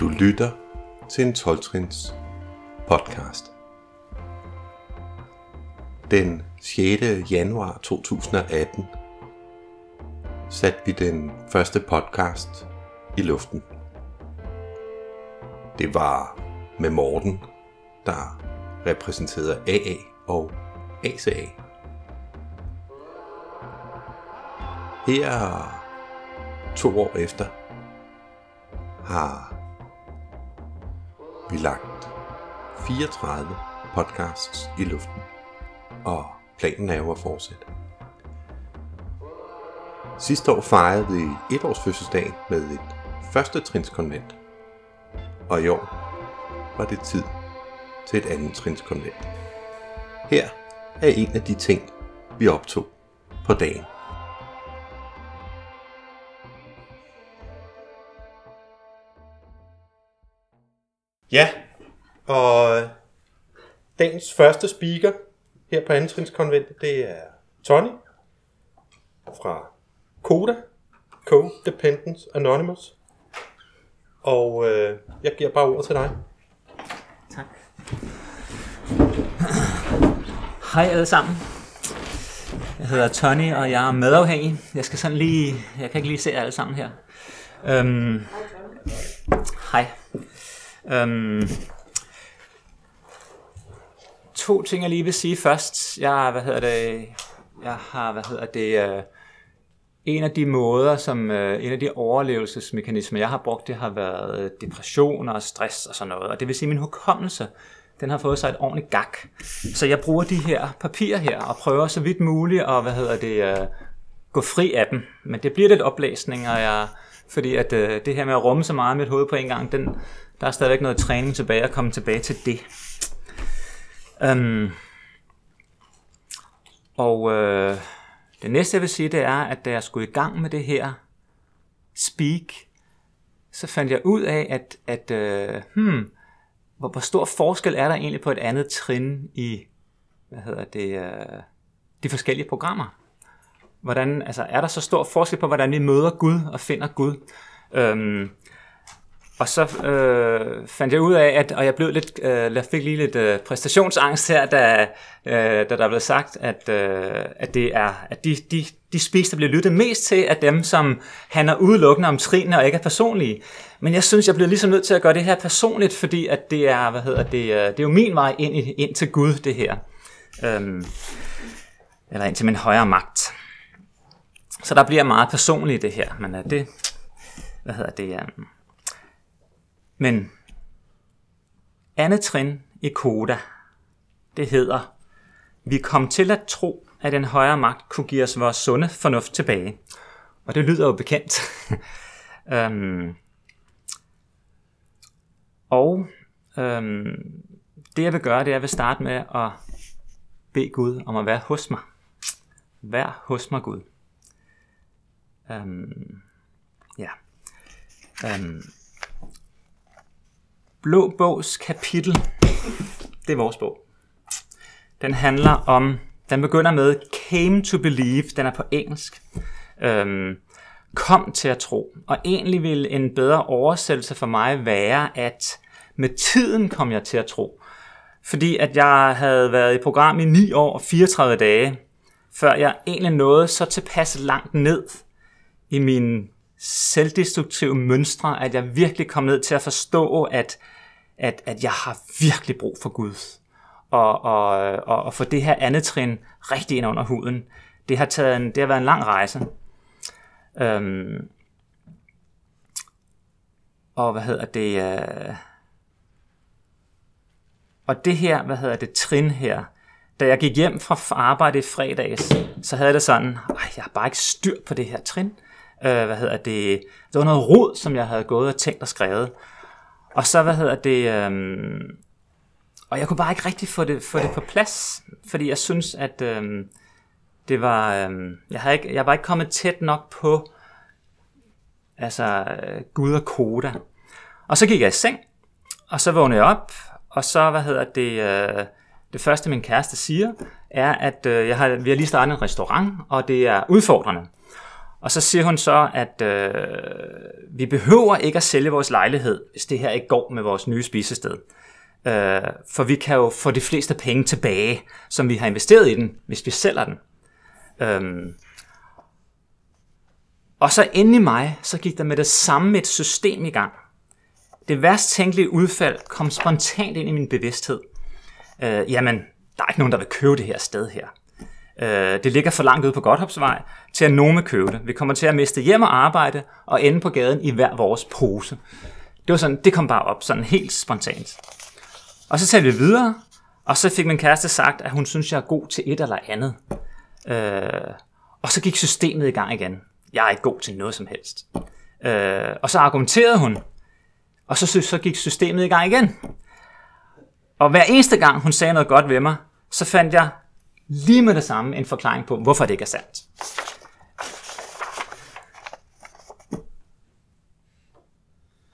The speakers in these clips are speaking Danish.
Du lytter til en 12-trins podcast. Den 6. januar 2018 satte vi den første podcast i luften. Det var med Morten, der repræsenterede AA og ACA. Her to år efter har vi lagt 34 podcasts i luften, og planen er jo at fortsætte. Sidste år fejrede vi et års fødselsdag med et første trinskonvent, og i år var det tid til et andet trinskonvent. Her er en af de ting, vi optog på dagen. Ja, og dagens første speaker her på Antrinskonventet, det er Tony fra Coda, Codependence Anonymous. Og øh, jeg giver bare ordet til dig. Tak. Hej alle sammen. Jeg hedder Tony, og jeg er medafhængig. Jeg skal sådan lige... Jeg kan ikke lige se jer alle sammen her. Øhm, hej. Øhm, to ting, jeg lige vil sige først. Jeg, hvad hedder det, jeg har, hvad hedder det, øh, en af de måder, som øh, en af de overlevelsesmekanismer, jeg har brugt, det har været øh, depression og stress og sådan noget. Og det vil sige, at min hukommelse, den har fået sig et ordentligt gak. Så jeg bruger de her papirer her og prøver så vidt muligt at, hvad hedder det, øh, gå fri af dem. Men det bliver lidt oplæsning, og jeg, fordi at øh, det her med at rumme så meget i mit hoved på en gang, den, der er stadigvæk noget træning tilbage at komme tilbage til det. Øhm, og øh, det næste jeg vil sige, det er, at da jeg skulle i gang med det her speak, så fandt jeg ud af, at, at øh, hmm, hvor, hvor stor forskel er der egentlig på et andet trin i, hvad hedder det, øh, de forskellige programmer. Hvordan, altså, er der så stor forskel på, hvordan vi møder Gud og finder Gud? Øhm, og så øh, fandt jeg ud af, at og jeg blev lidt, øh, jeg fik lige lidt øh, præstationsangst her, da, øh, da der blev sagt, at, øh, at det er at de, de, de speaks, der bliver lyttet mest til, er dem, som handler udelukkende om trinene og ikke er personlige. Men jeg synes, jeg bliver ligesom nødt til at gøre det her personligt, fordi at det er, hvad hedder det, øh, det er jo min vej ind, ind til Gud, det her. Øhm, eller ind til min højere magt. Så der bliver meget personligt det her, men er det, hvad hedder det, øh, men andet trin i koda, det hedder, vi kom til at tro, at den højere magt kunne give os vores sunde fornuft tilbage. Og det lyder jo bekendt. um, og um, det jeg vil gøre, det er, at jeg vil starte med at bede Gud om at være hos mig. Vær hos mig, Gud. Um, ja. Um, Blå bogs kapitel, det er vores bog. Den handler om, den begynder med came to believe, den er på engelsk. Øhm, kom til at tro. Og egentlig vil en bedre oversættelse for mig være, at med tiden kom jeg til at tro. Fordi at jeg havde været i program i 9 år og 34 dage, før jeg egentlig nåede så tilpas langt ned i min selvdestruktive mønstre, at jeg virkelig kom ned til at forstå, at, at, at jeg har virkelig brug for Gud. Og, og, og, og få det her andet trin rigtig ind under huden. Det har, taget en, det har været en lang rejse. Øhm, og hvad hedder det? Øh, og det her, hvad hedder det, trin her, da jeg gik hjem fra arbejde i fredags, så havde det sådan, jeg har bare ikke styr på det her trin. Øh, hvad hedder det? Det var noget rod, som jeg havde gået og tænkt og skrevet. Og så, hvad hedder det? Øhm, og jeg kunne bare ikke rigtig få det, få det på plads, fordi jeg synes, at øhm, det var, Øhm, jeg, havde ikke, jeg var ikke kommet tæt nok på altså øh, Gud og koda. Og så gik jeg i seng, og så vågnede jeg op, og så, hvad hedder det, øh, det første min kæreste siger, er, at øh, jeg har, vi har lige startet en restaurant, og det er udfordrende. Og så siger hun så, at øh, vi behøver ikke at sælge vores lejlighed, hvis det her ikke går med vores nye spisested. Øh, for vi kan jo få de fleste penge tilbage, som vi har investeret i den, hvis vi sælger den. Øh, og så inde i mig, så gik der med det samme et system i gang. Det værst tænkelige udfald kom spontant ind i min bevidsthed. Øh, jamen, der er ikke nogen, der vil købe det her sted her. Øh, det ligger for langt ude på Godthopsvej til at nogen vil købe det. Vi kommer til at miste hjem og arbejde og ende på gaden i hver vores pose. Det var sådan, det kom bare op sådan helt spontant. Og så talte vi videre, og så fik min kæreste sagt, at hun synes, jeg er god til et eller andet. Øh, og så gik systemet i gang igen. Jeg er ikke god til noget som helst. Øh, og så argumenterede hun, og så, så gik systemet i gang igen. Og hver eneste gang hun sagde noget godt ved mig, så fandt jeg lige med det samme en forklaring på, hvorfor det ikke er sandt.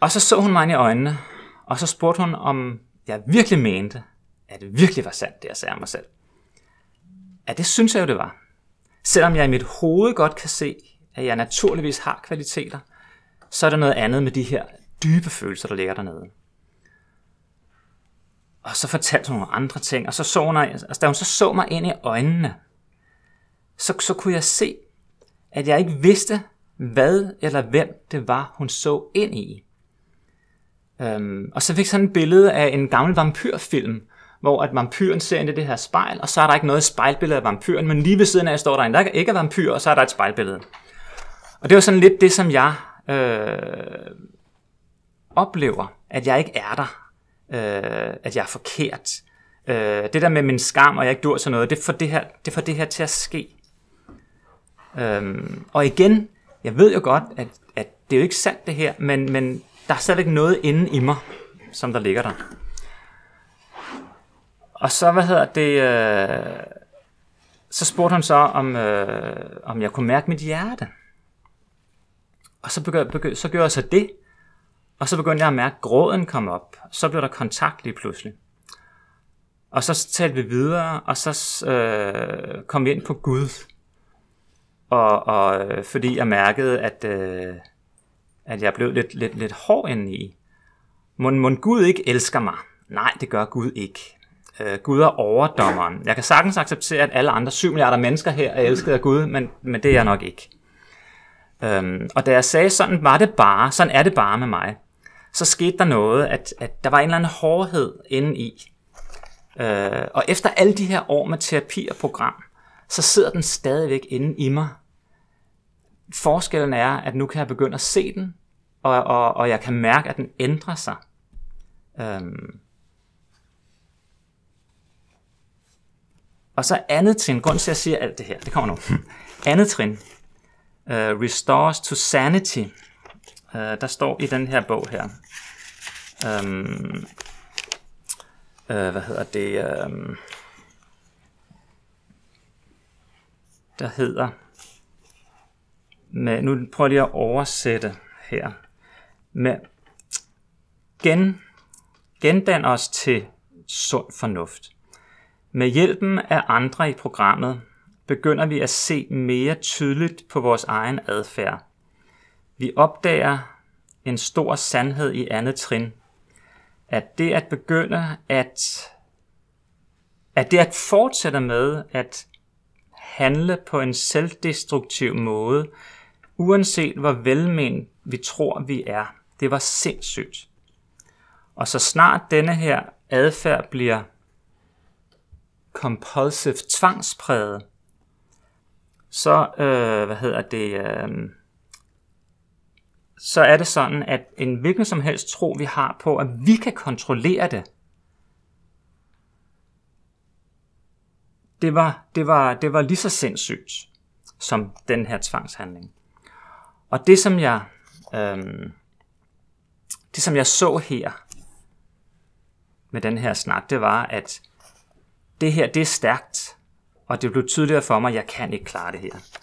Og så så hun mig i øjnene, og så spurgte hun, om jeg virkelig mente, at det virkelig var sandt, det jeg sagde om mig selv. Ja, det synes jeg jo, det var. Selvom jeg i mit hoved godt kan se, at jeg naturligvis har kvaliteter, så er der noget andet med de her dybe følelser, der ligger dernede. Og så fortalte hun nogle andre ting, og så så hun, altså, da hun så så mig ind i øjnene, så, så kunne jeg se, at jeg ikke vidste, hvad eller hvem det var, hun så ind i. Øhm, og så fik sådan et billede af en gammel vampyrfilm, hvor at vampyren ser ind i det her spejl, og så er der ikke noget spejlbillede af vampyren, men lige ved siden af står der en, der ikke er vampyr, og så er der et spejlbillede. Og det var sådan lidt det, som jeg øh, oplever, at jeg ikke er der, øh, at jeg er forkert. Øh, det der med min skam, og jeg ikke dur til noget, det får det her, det får det her til at ske. Øh, og igen, jeg ved jo godt, at, at det er jo ikke sandt det her, men, men der er stadigvæk noget inde i mig, som der ligger der. Og så, hvad hedder det, øh, så spurgte hun så, om, øh, om jeg kunne mærke mit hjerte. Og så, begyndte, begynd, så gjorde jeg så det, og så begyndte jeg at mærke, at gråden kom op. Så blev der kontakt lige pludselig. Og så talte vi videre, og så øh, kom vi ind på Gud. Og, og øh, fordi jeg mærkede, at, øh, at jeg blev lidt, lidt, lidt hård indeni. Må, må Gud ikke elsker mig? Nej, det gør Gud ikke. Øh, Gud er overdommeren. Jeg kan sagtens acceptere, at alle andre 7 milliarder mennesker her er elsket af Gud, men, men det er jeg nok ikke. Øhm, og da jeg sagde, sådan var det bare, sådan er det bare med mig, så skete der noget, at, at der var en eller anden hårdhed inde i. Øh, og efter alle de her år med terapi og program, så sidder den stadigvæk inde i mig. Forskellen er, at nu kan jeg begynde at se den, og, og, og jeg kan mærke, at den ændrer sig. Øhm. Og så andet trin, grund til at jeg siger alt det her, det kommer nu. andet trin, uh, restores to sanity. Øh, der står i den her bog her. øhm, øh, hvad hedder det? Um, der hedder, med, nu prøver jeg lige at oversætte her, med gen, gendan os til sund fornuft. Med hjælpen af andre i programmet begynder vi at se mere tydeligt på vores egen adfærd. Vi opdager en stor sandhed i andet trin, at det at begynde at at det at fortsætte med at handle på en selvdestruktiv måde, uanset hvor velment vi tror, vi er, det var sindssygt. Og så snart denne her adfærd bliver compulsive tvangspræget, så, øh, hvad hedder det, øh, så er det sådan, at en hvilken som helst tro, vi har på, at vi kan kontrollere det, det var, det var, det var lige så sindssygt som den her tvangshandling. Og det som jeg, øhm, det som jeg så her med den her snak, det var, at det her, det er stærkt, og det blev tydeligere for mig, at jeg kan ikke klare det her.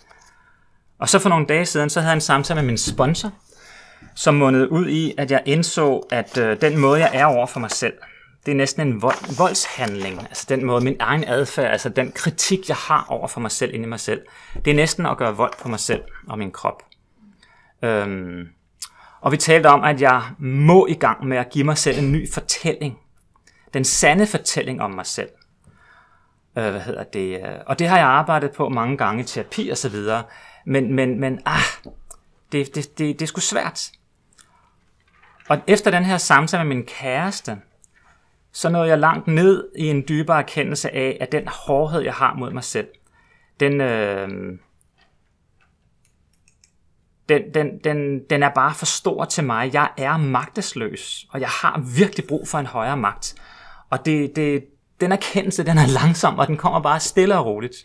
Og så for nogle dage siden, så havde jeg en samtale med min sponsor, som mundede ud i, at jeg indså, at øh, den måde, jeg er over for mig selv, det er næsten en vold, voldshandling. Altså den måde, min egen adfærd, altså den kritik, jeg har over for mig selv, inde i mig selv, det er næsten at gøre vold på mig selv og min krop. Øhm, og vi talte om, at jeg må i gang med at give mig selv en ny fortælling. Den sande fortælling om mig selv. Øh, hvad hedder det? Øh, og det har jeg arbejdet på mange gange i terapi og så videre. Men, men, men ah, det, det, det, det er sgu svært. Og efter den her samtale med min kæreste, så nåede jeg langt ned i en dybere erkendelse af, at den hårdhed, jeg har mod mig selv, den, øh, den, den, den, den er bare for stor til mig. Jeg er magtesløs, og jeg har virkelig brug for en højere magt. Og det, det, den erkendelse, den er langsom, og den kommer bare stille og roligt.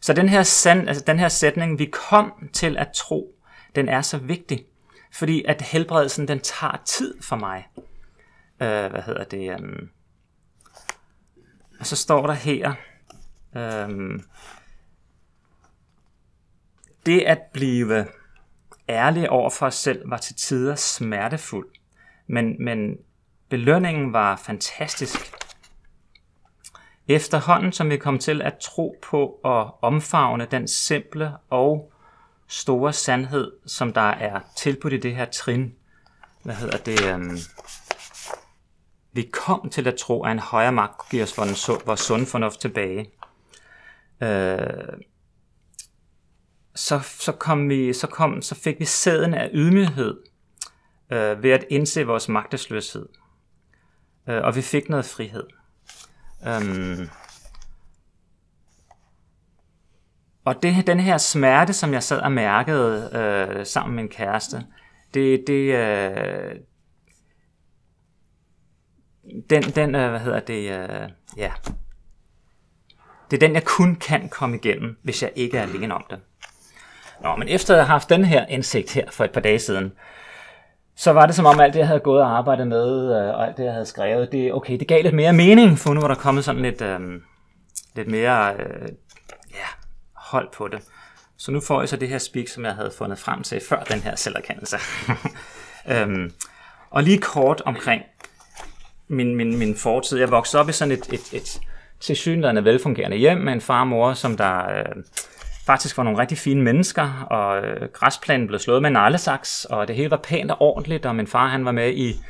Så den her, sand, altså den her sætning, vi kom til at tro, den er så vigtig, fordi at helbredelsen, den tager tid for mig. Øh, hvad hedder det? Um, og så står der her, um, det at blive ærlig over for os selv var til tider smertefuld, men, men belønningen var fantastisk. Efterhånden som vi kom til at tro på og omfavne den simple og store sandhed, som der er tilbudt i det her trin, hvad hedder det, um, vi kom til at tro, at en højere magt kunne give os vores sunde fornuft tilbage. Uh, så, så, kom vi, så, kom, så fik vi sæden af ydmyghed uh, ved at indse vores magtesløshed. Uh, og vi fik noget frihed. Um, og det, den her smerte, som jeg sad og mærkede øh, sammen med min kæreste, det, det, øh, den, den øh, hvad hedder det, øh, ja, det er den, jeg kun kan komme igennem, hvis jeg ikke er alene om det. Nå, men efter at have haft den her indsigt her for et par dage siden, så var det som om alt det, jeg havde gået og arbejdet med, øh, og alt det, jeg havde skrevet, det, okay, det gav lidt mere mening, for nu var der kommet sådan lidt, øh, lidt mere øh, hold på det. Så nu får jeg så det her speak, som jeg havde fundet frem til før den her selverkendelse. øhm, og lige kort omkring min, min, min fortid. Jeg voksede op i sådan et, et, et tilsyneladende velfungerende hjem med en far og mor, som der øh, faktisk var nogle rigtig fine mennesker, og øh, græsplanen blev slået med en neglesaks, og det hele var pænt og ordentligt, og min far han var med i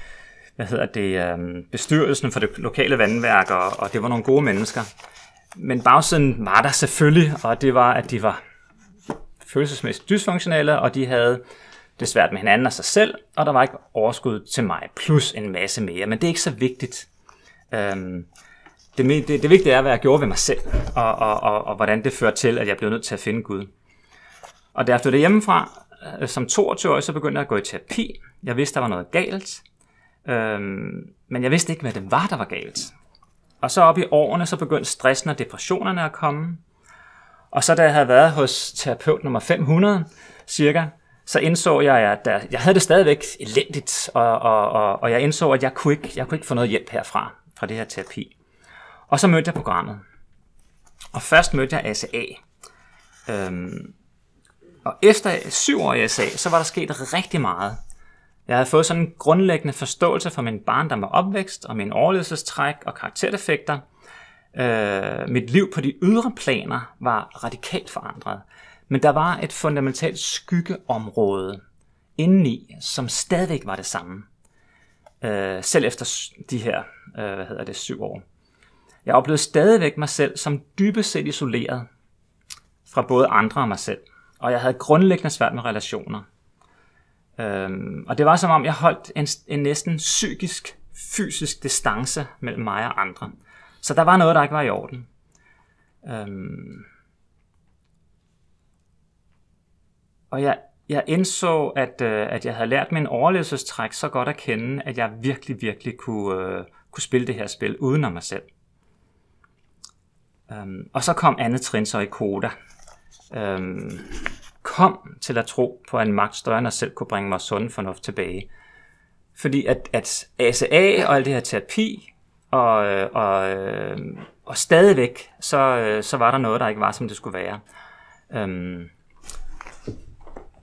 hvad hedder det, øh, bestyrelsen for det lokale vandværk, og, og det var nogle gode mennesker. Men bagsiden var der selvfølgelig, og det var, at de var følelsesmæssigt dysfunktionelle, og de havde det svært med hinanden og sig selv, og der var ikke overskud til mig, plus en masse mere. Men det er ikke så vigtigt. Øhm, det, det, det vigtige er, hvad jeg gjorde ved mig selv, og, og, og, og hvordan det førte til, at jeg blev nødt til at finde Gud. Og da jeg flyttede hjemmefra, øh, som 22 år, så begyndte jeg at gå i terapi. Jeg vidste, der var noget galt, øhm, men jeg vidste ikke, hvad det var, der var galt. Og så op i årene, så begyndte stressen og depressionerne at komme. Og så da jeg havde været hos terapeut nummer 500, cirka, så indså jeg, at der, jeg havde det stadigvæk elendigt, og, og, og, og jeg indså, at jeg kunne, ikke, jeg kunne ikke få noget hjælp herfra, fra det her terapi. Og så mødte jeg programmet. Og først mødte jeg ACA. Øhm, og efter syv år i ACA, så var der sket rigtig meget. Jeg havde fået sådan en grundlæggende forståelse for min barndom og opvækst, og min overlevelsestræk og karakterdefekter. Øh, mit liv på de ydre planer var radikalt forandret. Men der var et fundamentalt skyggeområde indeni, som stadigvæk var det samme. Øh, selv efter de her, øh, hvad hedder det, syv år. Jeg oplevede stadigvæk mig selv som dybest set isoleret fra både andre og mig selv. Og jeg havde grundlæggende svært med relationer. Øhm, og det var som om, jeg holdt en, en næsten psykisk, fysisk distance mellem mig og andre. Så der var noget, der ikke var i orden. Øhm, og jeg, jeg indså, at, øh, at jeg havde lært min overlevelsestræk så godt at kende, at jeg virkelig, virkelig kunne, øh, kunne spille det her spil uden om mig selv. Øhm, og så kom andet trin så i koda. Øhm, kom til at tro på, at en magt større end os selv kunne bringe mig sund fornuft tilbage. Fordi at, at ACA og alt det her terapi, og, og, øh, og stadigvæk, så, øh, så var der noget, der ikke var, som det skulle være. Øhm,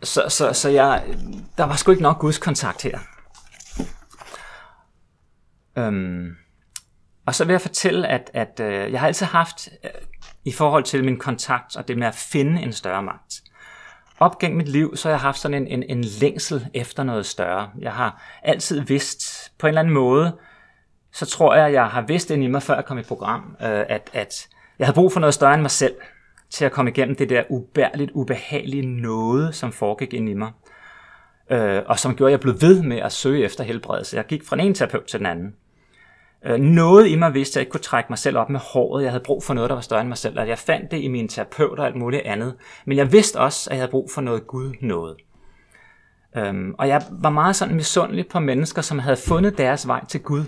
så, så, så jeg, der var sgu ikke nok Guds kontakt her. Øhm, og så vil jeg fortælle, at, at øh, jeg har altid haft, øh, i forhold til min kontakt og det med at finde en større magt, op gennem mit liv, så har jeg haft sådan en, en, en længsel efter noget større. Jeg har altid vidst, på en eller anden måde, så tror jeg, jeg har vidst ind i mig, før jeg kom i program, øh, at, at jeg havde brug for noget større end mig selv, til at komme igennem det der ubærligt, ubehagelige noget, som foregik ind i mig. Øh, og som gjorde, at jeg blev ved med at søge efter helbredelse. Jeg gik fra den ene terapeut til den anden. Øh, noget i mig vidste, at jeg ikke kunne trække mig selv op med håret. Jeg havde brug for noget, der var større end mig selv. At jeg fandt det i min terapeut og alt muligt andet. Men jeg vidste også, at jeg havde brug for noget Gud noget. Øhm, og jeg var meget sådan misundelig på mennesker, som havde fundet deres vej til Gud.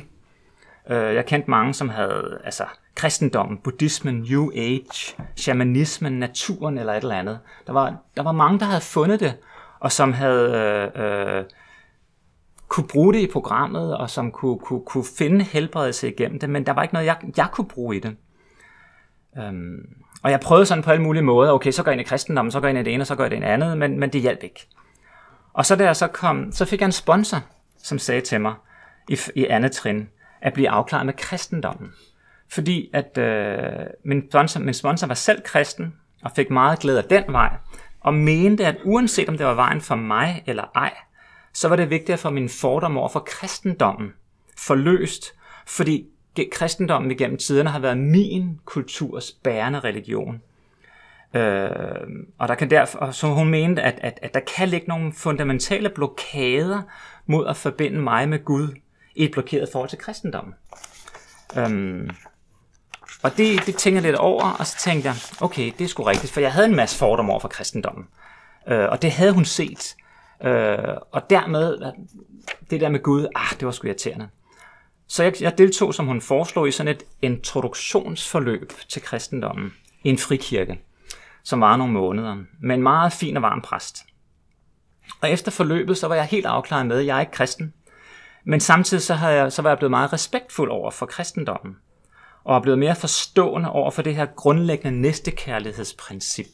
Øh, jeg kendte mange, som havde altså, kristendommen, buddhismen, New Age, shamanismen, naturen eller et eller andet. Der var, der var mange, der havde fundet det, og som havde øh, øh, kunne bruge det i programmet, og som kunne, kunne, kunne finde helbredelse igennem det, men der var ikke noget, jeg, jeg kunne bruge i det. Øhm, og jeg prøvede sådan på alle mulige måder, okay, så går jeg ind i kristendommen, så går jeg ind i det ene, og så går jeg ind i det andet, men, men det hjalp ikke. Og så der så kom, så fik jeg en sponsor, som sagde til mig i, i andet trin, at blive afklaret med kristendommen. Fordi at øh, min, sponsor, min sponsor var selv kristen, og fik meget glæde af den vej, og mente, at uanset om det var vejen for mig eller ej, så var det vigtigt at få min fordom over for kristendommen forløst, fordi kristendommen igennem tiderne har været min kulturs bærende religion. Øh, og der kan derfor, så hun mente, at, at, at der kan ligge nogle fundamentale blokader mod at forbinde mig med Gud i et blokeret forhold til kristendommen. Øhm, og det, det tænker jeg lidt over, og så tænkte jeg, okay, det er sgu rigtigt, for jeg havde en masse fordomme over for kristendommen. Øh, og det havde hun set. Øh, og dermed, det der med Gud, ah, det var sgu irriterende. Så jeg, jeg deltog, som hun foreslog, i sådan et introduktionsforløb til kristendommen i en frikirke, som var nogle måneder, med en meget fin og varm præst. Og efter forløbet, så var jeg helt afklaret med, at jeg er ikke kristen. Men samtidig så, havde jeg, så var jeg blevet meget respektfuld over for kristendommen og er blevet mere forstående over for det her grundlæggende næstekærlighedsprincip,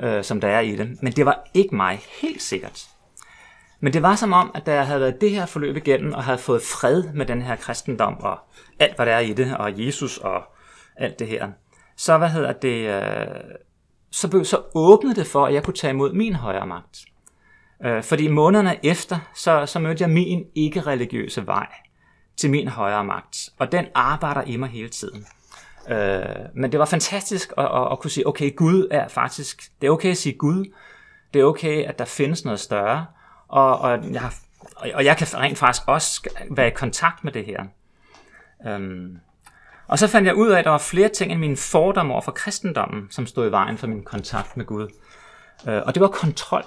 øh, som der er i det. Men det var ikke mig, helt sikkert. Men det var som om, at da jeg havde været det her forløb igennem, og havde fået fred med den her kristendom, og alt hvad der er i det, og Jesus og alt det her, så hvad hedder det, øh, så, blev, så åbnede det for, at jeg kunne tage imod min højere magt. Øh, fordi månederne efter, så, så mødte jeg min ikke-religiøse vej til min højere magt. Og den arbejder i mig hele tiden. Øh, men det var fantastisk at, at, at kunne sige, okay, Gud er faktisk, det er okay at sige Gud, det er okay, at der findes noget større, og, og, jeg, har, og jeg kan rent faktisk også være i kontakt med det her. Øhm, og så fandt jeg ud af, at der var flere ting end mine fordomme over for kristendommen, som stod i vejen for min kontakt med Gud. Øh, og det var kontrol.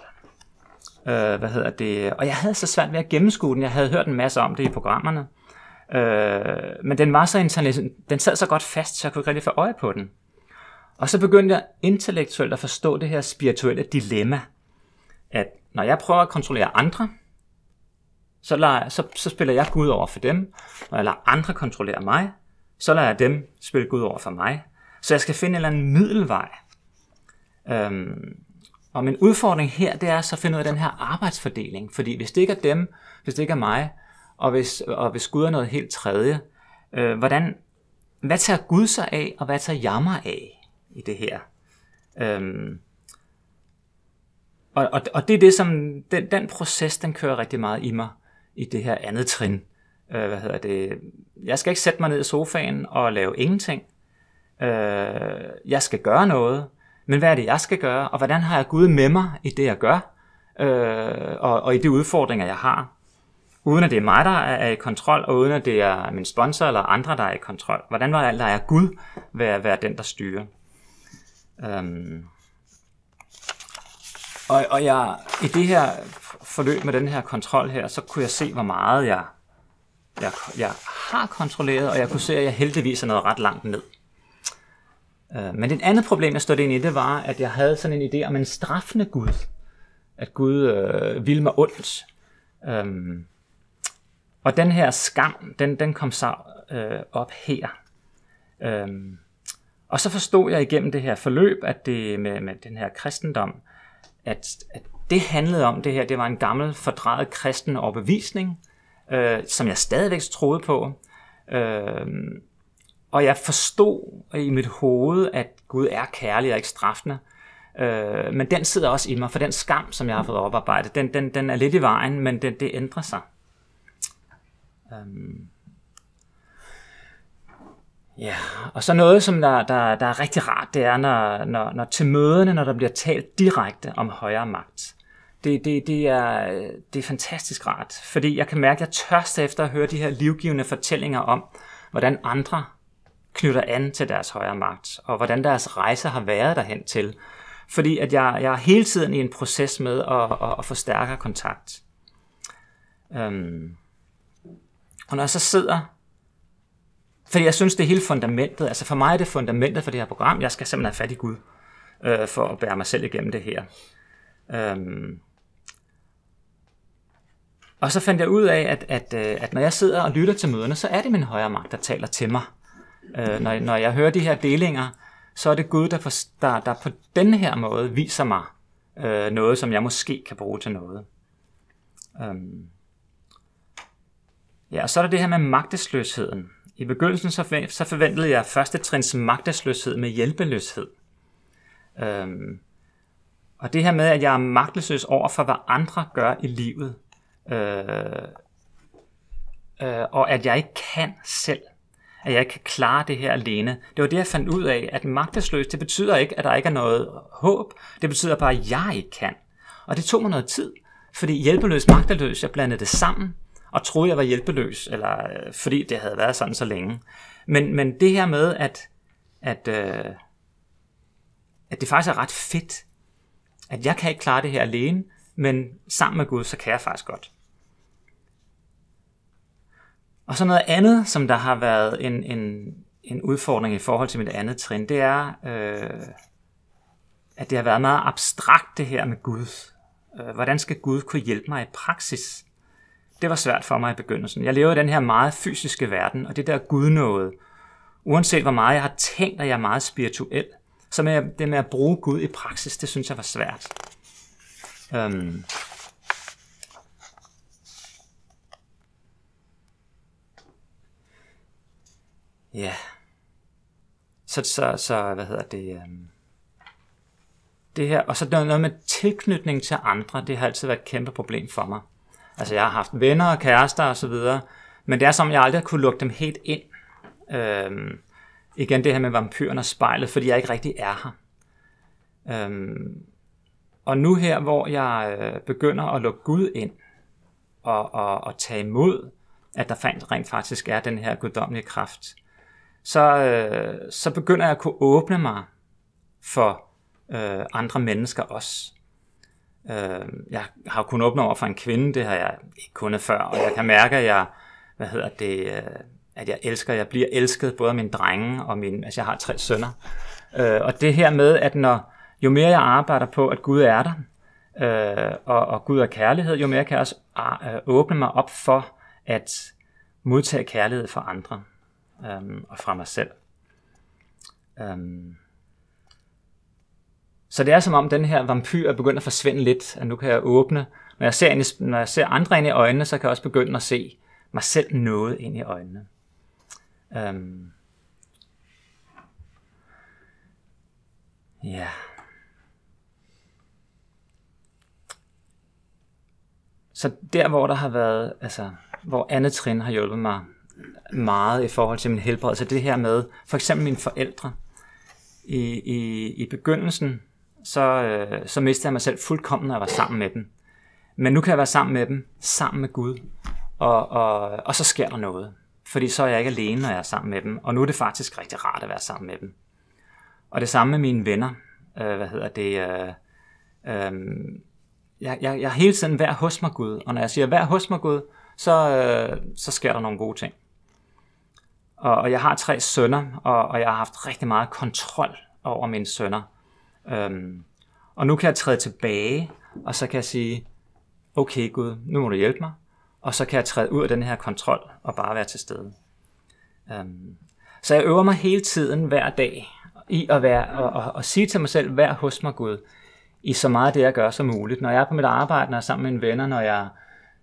Øh, hvad hedder det? Og jeg havde så svært ved at gennemskue den. Jeg havde hørt en masse om det i programmerne. Øh, men den var så internet, den sad så godt fast, så jeg kunne ikke rigtig få øje på den. Og så begyndte jeg intellektuelt at forstå det her spirituelle dilemma, at når jeg prøver at kontrollere andre, så, lader, så, så spiller jeg Gud over for dem. Når jeg lader andre kontrollere mig, så lader jeg dem spille Gud over for mig. Så jeg skal finde en eller anden middelvej. Øhm, og min udfordring her, det er så at finde ud af den her arbejdsfordeling. Fordi hvis det ikke er dem, hvis det ikke er mig, og hvis, og hvis Gud er noget helt tredje, øh, hvordan, hvad tager Gud sig af, og hvad tager jeg mig af i det her? Øhm, og, og, og det er det, som den, den proces, den kører rigtig meget i mig i det her andet trin. Øh, hvad hedder det? Jeg skal ikke sætte mig ned i sofaen og lave ingenting. Øh, jeg skal gøre noget, men hvad er det, jeg skal gøre, og hvordan har jeg Gud med mig i det, jeg gør, øh, og, og i de udfordringer, jeg har uden at det er mig, der er i kontrol, og uden at det er min sponsor eller andre, der er i kontrol. Hvordan var der er Gud være, være den, der styrer? Um, og, og jeg, i det her forløb med den her kontrol her, så kunne jeg se, hvor meget jeg, jeg, jeg har kontrolleret, og jeg kunne se, at jeg heldigvis er noget ret langt ned. Øh, men det andet problem, jeg stod ind i, det var, at jeg havde sådan en idé om en straffende Gud. At Gud øh, ville mig ondt. Øhm, og den her skam, den, den kom så øh, op her. Øhm, og så forstod jeg igennem det her forløb, at det med, med den her kristendom, at, at det handlede om det her, det var en gammel fordrejet kristen overbevisning, øh, som jeg stadigvæk troede på. Øh, og jeg forstod i mit hoved, at Gud er kærlig og ikke straffende. Øh, men den sidder også i mig, for den skam, som jeg har fået oparbejdet, den, den, den er lidt i vejen, men det, det ændrer sig. Um, ja, og så noget, som der, der, der er rigtig rart, det er, når, når, når til møderne, når der bliver talt direkte om højere magt. Det, det, det, er, det er fantastisk rart, fordi jeg kan mærke, at jeg tørster efter at høre de her livgivende fortællinger om, hvordan andre knytter an til deres højere magt, og hvordan deres rejse har været derhen til. Fordi at jeg, jeg er hele tiden i en proces med at, at, at forstærke kontakt. Øhm. og når jeg så sidder, fordi jeg synes, det er hele fundamentet, altså for mig er det fundamentet for det her program, jeg skal simpelthen have fat i Gud, øh, for at bære mig selv igennem det her. Øhm. og så fandt jeg ud af, at, at, øh, at når jeg sidder og lytter til møderne, så er det min højre magt, der taler til mig. Øh, når, når jeg hører de her delinger, så er det Gud, der, for, der, der på den her måde viser mig øh, noget, som jeg måske kan bruge til noget. Øhm. ja, og så er der det her med magtesløsheden. I begyndelsen så, så forventede jeg første trins magtesløshed med hjælpeløshed. Øhm, og det her med, at jeg er magtesløs over for, hvad andre gør i livet, øh, øh, og at jeg ikke kan selv. At jeg ikke kan klare det her alene. Det var det, jeg fandt ud af, at magtesløs, det betyder ikke, at der ikke er noget håb. Det betyder bare, at jeg ikke kan. Og det tog mig noget tid, fordi hjælpeløs, magteløs, jeg blandede det sammen, og troede, jeg var hjælpeløs, eller øh, fordi det havde været sådan så længe. Men, men det her med, at, at, øh, at det faktisk er ret fedt, at jeg kan ikke klare det her alene, men sammen med Gud, så kan jeg faktisk godt. Og så noget andet, som der har været en, en, en udfordring i forhold til mit andet trin, det er, øh, at det har været meget abstrakt det her med Gud. Øh, hvordan skal Gud kunne hjælpe mig i praksis? Det var svært for mig i begyndelsen. Jeg lever i den her meget fysiske verden, og det der gudnåde, uanset hvor meget jeg har tænkt, at jeg er meget spirituel, så med det med at bruge Gud i praksis, det synes jeg var svært. Øhm. Ja. Så, så, så hvad hedder det? Øhm. det her, og så noget med tilknytning til andre, det har altid været et kæmpe problem for mig. Altså jeg har haft venner og kærester og så videre, men det er som, jeg aldrig kunne lukke dem helt ind. Øhm, igen det her med vampyren og spejlet, fordi jeg ikke rigtig er her. Øhm, og nu her, hvor jeg øh, begynder at lukke Gud ind, og, og, og tage imod, at der fandt rent faktisk er den her guddommelige kraft, så, øh, så begynder jeg at kunne åbne mig for øh, andre mennesker også. Øh, jeg har kun åbne over for en kvinde, det har jeg ikke kunnet før, og jeg kan mærke, at jeg, hvad hedder det, øh, at jeg elsker, jeg bliver elsket, både af mine drenge og min, altså jeg har tre sønner. Øh, og det her med, at når, jo mere jeg arbejder på, at Gud er der, øh, og, og Gud er kærlighed, jo mere kan jeg også øh, åbne mig op for at modtage kærlighed fra andre øh, og fra mig selv. Øh, så det er som om den her vampyr er begyndt at forsvinde lidt, at nu kan jeg åbne. Når jeg ser, ind i, når jeg ser andre ind i øjnene, så kan jeg også begynde at se mig selv noget ind i øjnene. Øhm. Ja. Så der, hvor der har været, altså, hvor andet trin har hjulpet mig meget i forhold til min helbredelse. Det her med for eksempel mine forældre. I, i, i begyndelsen, så, øh, så mistede jeg mig selv fuldkommen, når jeg var sammen med dem. Men nu kan jeg være sammen med dem, sammen med Gud. Og, og, og så sker der noget. Fordi så er jeg ikke alene, når jeg er sammen med dem. Og nu er det faktisk rigtig rart at være sammen med dem. Og det samme med mine venner. Øh, hvad hedder det? Øh, øh, jeg, jeg, jeg er hele tiden vær hos mig Gud. Og når jeg siger vær hos mig Gud, så, øh, så sker der nogle gode ting. Og, og jeg har tre sønner, og, og jeg har haft rigtig meget kontrol over mine sønner. Øhm, og nu kan jeg træde tilbage, og så kan jeg sige, okay Gud, nu må du hjælpe mig. Og så kan jeg træde ud af den her kontrol og bare være til stede. Øhm, så jeg øver mig hele tiden hver dag i at være, og, og, og sige til mig selv, vær hos mig Gud, i så meget det jeg gør som muligt. Når jeg er på mit arbejde, når jeg er sammen med mine venner, når jeg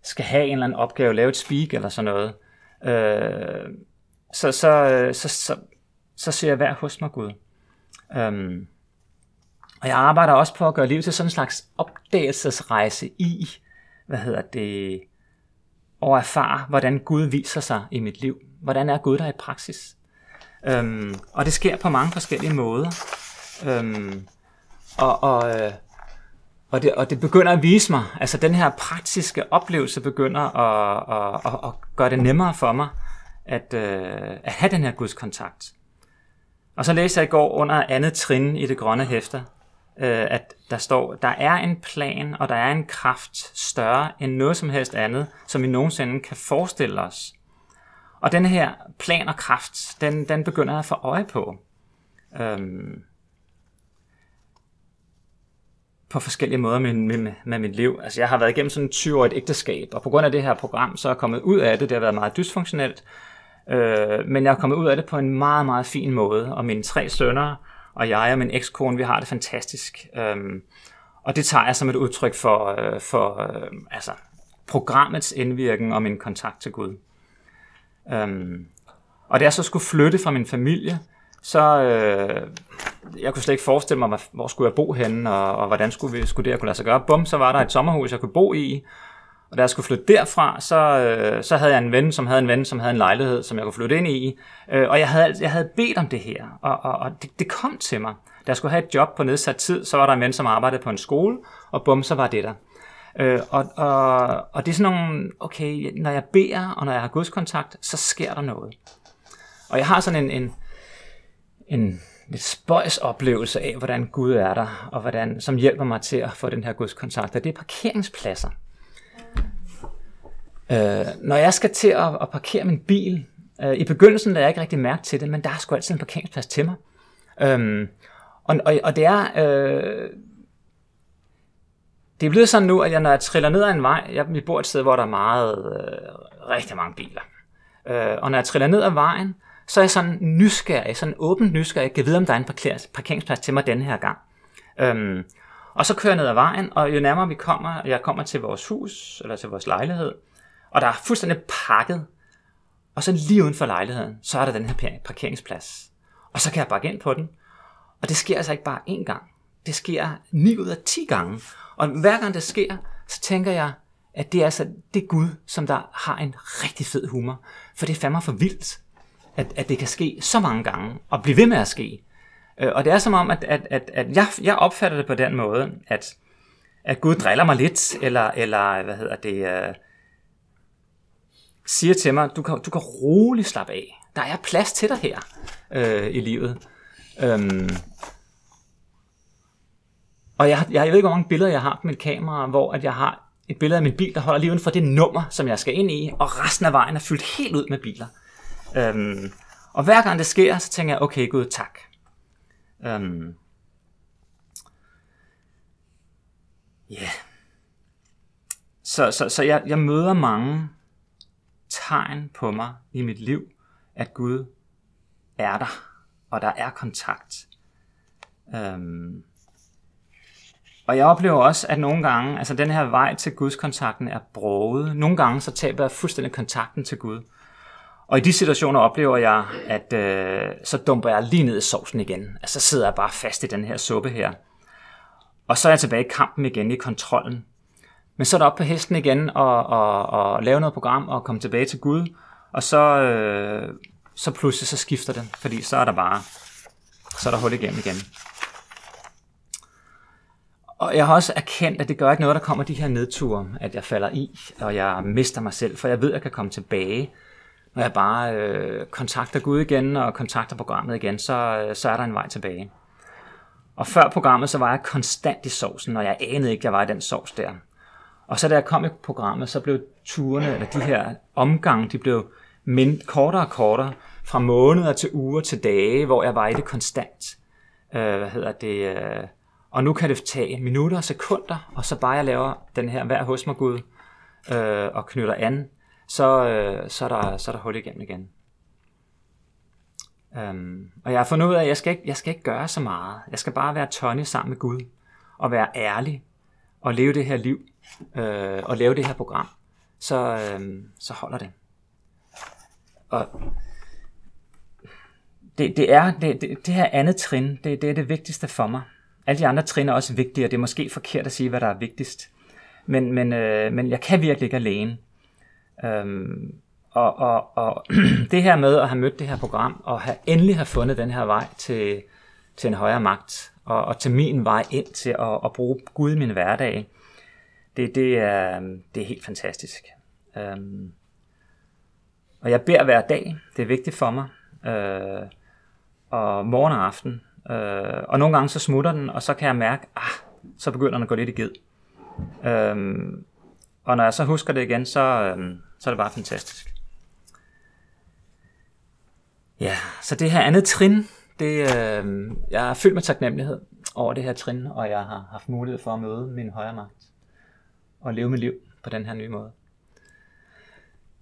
skal have en eller anden opgave, lave et speak eller sådan noget, øh, så, så, øh, så, så, så siger jeg vær hos mig Gud. Øhm, og jeg arbejder også på at gøre livet til sådan en slags opdagelsesrejse i, hvad hedder det, og erfare, hvordan Gud viser sig i mit liv. Hvordan er Gud der i praksis? Øhm, og det sker på mange forskellige måder. Øhm, og, og, øh, og, det, og det begynder at vise mig, altså den her praktiske oplevelse begynder at, at, at, at gøre det nemmere for mig at, øh, at have den her Guds kontakt. Og så læste jeg i går under andet trin i det grønne hæfter, øh, at der står, der er en plan, og der er en kraft større end noget som helst andet, som vi nogensinde kan forestille os. Og den her plan og kraft, den, den begynder jeg at få øje på. Øhm, på forskellige måder med, med, med mit liv. Altså jeg har været igennem sådan en 20 et ægteskab, og på grund af det her program, så er jeg kommet ud af det. Det har været meget dysfunktionelt, øh, men jeg er kommet ud af det på en meget, meget fin måde. Og mine tre sønner og jeg og min ekskone, vi har det fantastisk. Øhm, og det tager jeg som et udtryk for, øh, for øh, altså, programmets indvirken og min kontakt til Gud. Øhm, og da jeg så skulle flytte fra min familie, så øh, jeg kunne slet ikke forestille mig, hvor skulle jeg bo henne, og, og hvordan skulle, vi, skulle det jeg kunne lade sig gøre. Bum, så var der et sommerhus, jeg kunne bo i, og da jeg skulle flytte derfra, så, øh, så havde jeg en ven, som havde en ven, som havde en lejlighed, som jeg kunne flytte ind i. Øh, og jeg havde, jeg havde bedt om det her, og, og, og det, det kom til mig. Da jeg skulle have et job på nedsat tid, så var der en ven, som arbejdede på en skole, og bum, så var det der. Øh, og, og, og det er sådan nogle, okay, når jeg beder, og når jeg har gudskontakt, så sker der noget. Og jeg har sådan en, en, en lidt spøjs oplevelse af, hvordan Gud er der, og hvordan, som hjælper mig til at få den her gudskontakt. Og det er parkeringspladser. Øh, når jeg skal til at, at parkere min bil, øh, i begyndelsen lader jeg ikke rigtig mærke til det, men der er sgu altid en parkeringsplads til mig. Øh, og, og, og det er... Øh, det er blevet sådan nu, at jeg, når jeg triller ned ad en vej, jeg, vi bor et sted, hvor der er meget, øh, rigtig mange biler. Øh, og når jeg triller ned ad vejen, så er jeg sådan nysgerrig, sådan åbent nysgerrig, jeg kan vide, om der er en parkeringsplads til mig denne her gang. Øhm, og så kører jeg ned ad vejen, og jo nærmere vi kommer, jeg kommer til vores hus, eller til vores lejlighed, og der er fuldstændig pakket, og så lige uden for lejligheden, så er der den her parkeringsplads. Og så kan jeg bakke ind på den, og det sker altså ikke bare én gang. Det sker 9 ud af 10 gange. Og hver gang det sker, så tænker jeg, at det er altså det Gud, som der har en rigtig fed humor. For det er fandme for vildt, at, at det kan ske så mange gange, og blive ved med at ske. Øh, og det er som om, at, at, at, at jeg, jeg opfatter det på den måde, at, at Gud driller mig lidt, eller, eller hvad hedder det, uh, siger til mig, du kan, du kan roligt slappe af. Der er plads til dig her øh, i livet. Øhm, og jeg, jeg, jeg ved ikke, hvor mange billeder jeg har på mit kamera, hvor at jeg har et billede af min bil, der holder lige uden for det nummer, som jeg skal ind i, og resten af vejen er fyldt helt ud med biler. Øhm, og hver gang det sker, så tænker jeg, okay Gud, tak. Øhm, Ja. Yeah. Så, så, så jeg, jeg møder mange tegn på mig i mit liv, at Gud er der, og der er kontakt. Øhm. og jeg oplever også, at nogle gange, altså den her vej til Guds kontakten er broget. Nogle gange så taber jeg fuldstændig kontakten til Gud. Og i de situationer oplever jeg, at øh, så dumper jeg lige ned i sovsen igen. Altså så sidder jeg bare fast i den her suppe her. Og så er jeg tilbage i kampen igen, i kontrollen. Men så er der op på hesten igen og, og, og lave noget program og komme tilbage til Gud. Og så, øh, så pludselig så skifter det, fordi så er der bare så er der hul igennem igen. Og jeg har også erkendt, at det gør ikke noget, der kommer de her nedture, at jeg falder i, og jeg mister mig selv, for jeg ved, at jeg kan komme tilbage. Når jeg bare øh, kontakter Gud igen og kontakter programmet igen, så, øh, så er der en vej tilbage. Og før programmet, så var jeg konstant i sovsen, og jeg anede ikke, at jeg var i den sovs der. Og så da jeg kom i programmet, så blev turene, eller de her omgange, de blev mind, kortere og kortere, fra måneder til uger til dage, hvor jeg var i det konstant. Øh, hvad hedder det? Øh, og nu kan det tage minutter og sekunder, og så bare jeg laver den her hver hos mig Gud, øh, og knytter an, så, øh, så, er der, så er der hul igennem igen. Um, og jeg har fundet ud af, at jeg skal, ikke, jeg skal ikke gøre så meget. Jeg skal bare være Tony sammen med Gud, og være ærlig, og leve det her liv, øh, og lave det her program. Så, øh, så holder det. Og det, det er det, det, det her andet trin, det, det er det vigtigste for mig. Alle de andre trin er også vigtige, og det er måske forkert at sige, hvad der er vigtigst. Men, men, øh, men jeg kan virkelig ikke alene. Øhm, og, og, og det her med at have mødt det her program, og have, endelig have fundet den her vej til, til en højere magt, og, og til min vej ind til at, at bruge Gud i min hverdag, det, det, er, det er helt fantastisk. Øhm, og jeg beder hver dag, det er vigtigt for mig, øh, og morgen og aften. Øh, og nogle gange så smutter den, og så kan jeg mærke, ah, så begynder den at gå lidt i ged. Øhm, og når jeg så husker det igen, så, øhm, så er det bare fantastisk. Ja, så det her andet trin, det, øh, jeg er fyldt med taknemmelighed over det her trin, og jeg har haft mulighed for at møde min højre magt og leve mit liv på den her nye måde.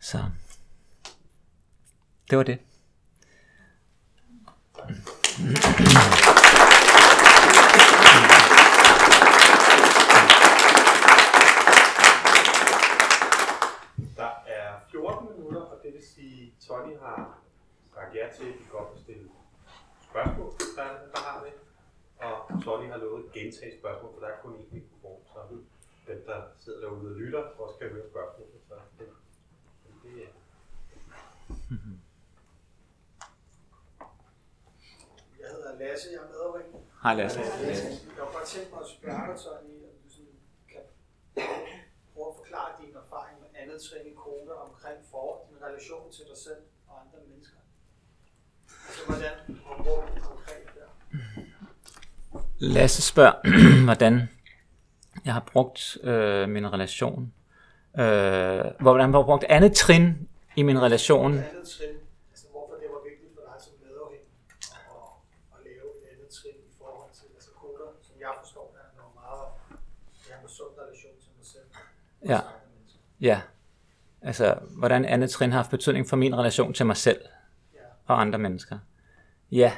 Så det var det. Der er 14 minutter, og det vil sige, at Tony har sagt ja til, at vi godt vil stille spørgsmål, der, der har det. Og Tony har lovet at gentage spørgsmål, for der er kun én mikrofon, så dem, der sidder derude og lytter, også kan høre spørgsmålet. Så det, det er Jeg hedder Lasse, jeg er medafhængig. Hej Lasse. Jeg kunne godt tænke mig at spørge dig, Tony, om du sådan kan prøve at forklare din erfaring med andet trin i kode omkring for din relation til dig selv og andre mennesker. Altså, hvordan har brugt det konkret der? Lasse spørger, hvordan jeg har brugt øh, min relation. Øh, hvordan jeg har brugt andet trin i min relation. Andet trin, altså hvorfor det var vigtigt for dig som medafhængig at, at lave et andet trin i forhold til, altså koder, som jeg forstår, der er noget meget, jeg har en sund relation til mig selv. Ja. mennesker. Ja, altså hvordan andet trin har haft betydning for min relation til mig selv Ja. og andre mennesker. Ja,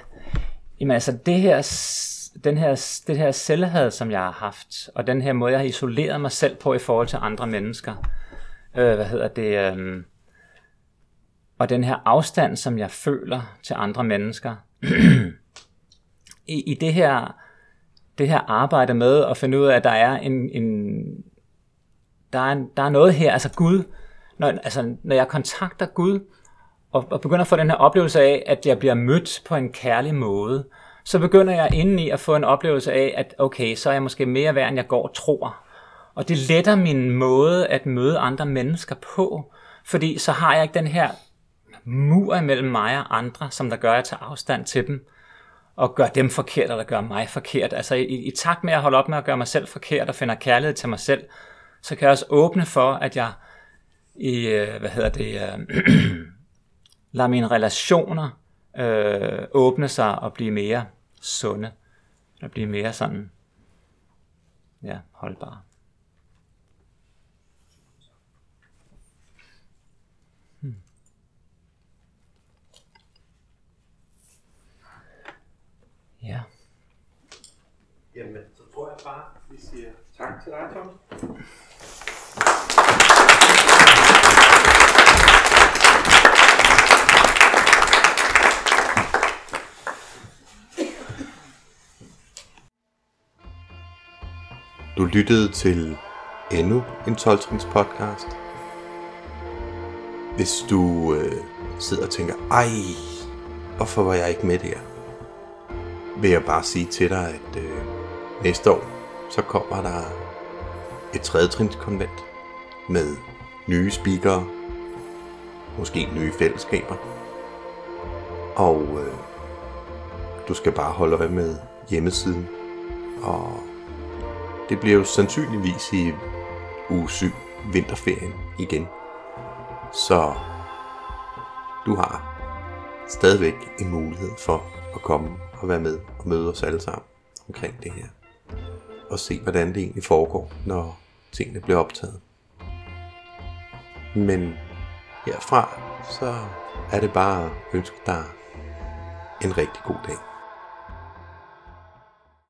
jamen altså det her, den her, det her selvhed, som jeg har haft, og den her måde, jeg har isoleret mig selv på i forhold til andre mennesker, øh, hvad hedder det, øh, og den her afstand, som jeg føler til andre mennesker, i, i det her det her arbejde med at finde ud af, at der er en, en der er, en, der er noget her, altså Gud, når, altså, når jeg kontakter Gud, og, og begynder at få den her oplevelse af, at jeg bliver mødt på en kærlig måde, så begynder jeg indeni at få en oplevelse af, at okay, så er jeg måske mere værd, end jeg går og tror. Og det letter min måde at møde andre mennesker på, fordi så har jeg ikke den her mur imellem mig og andre, som der gør, at jeg tager afstand til dem, og gør dem forkert, eller gør mig forkert. Altså i, i takt med at holde op med at gøre mig selv forkert og finder kærlighed til mig selv, så kan jeg også åbne for, at jeg i, øh, hvad hedder det, øh, lader mine relationer øh, åbne sig og blive mere sunde, og blive mere sådan, ja, holdbare. Hmm. Ja. Jamen, så tror jeg bare, vi siger tak til dig, Thomas. Du lyttede til endnu en 12 podcast. Hvis du øh, sidder og tænker, ej, hvorfor var jeg ikke med der? vil jeg bare sige til dig, at øh, næste år, så kommer der et tredjetrinskonvent med nye speakere, måske nye fællesskaber. Og øh, du skal bare holde øje med hjemmesiden. Og det bliver jo sandsynligvis i uge 7, vinterferien igen. Så du har stadigvæk en mulighed for at komme og være med og møde os alle sammen omkring det her. Og se, hvordan det egentlig foregår, når tingene bliver optaget. Men herfra, så er det bare at ønske dig en rigtig god dag.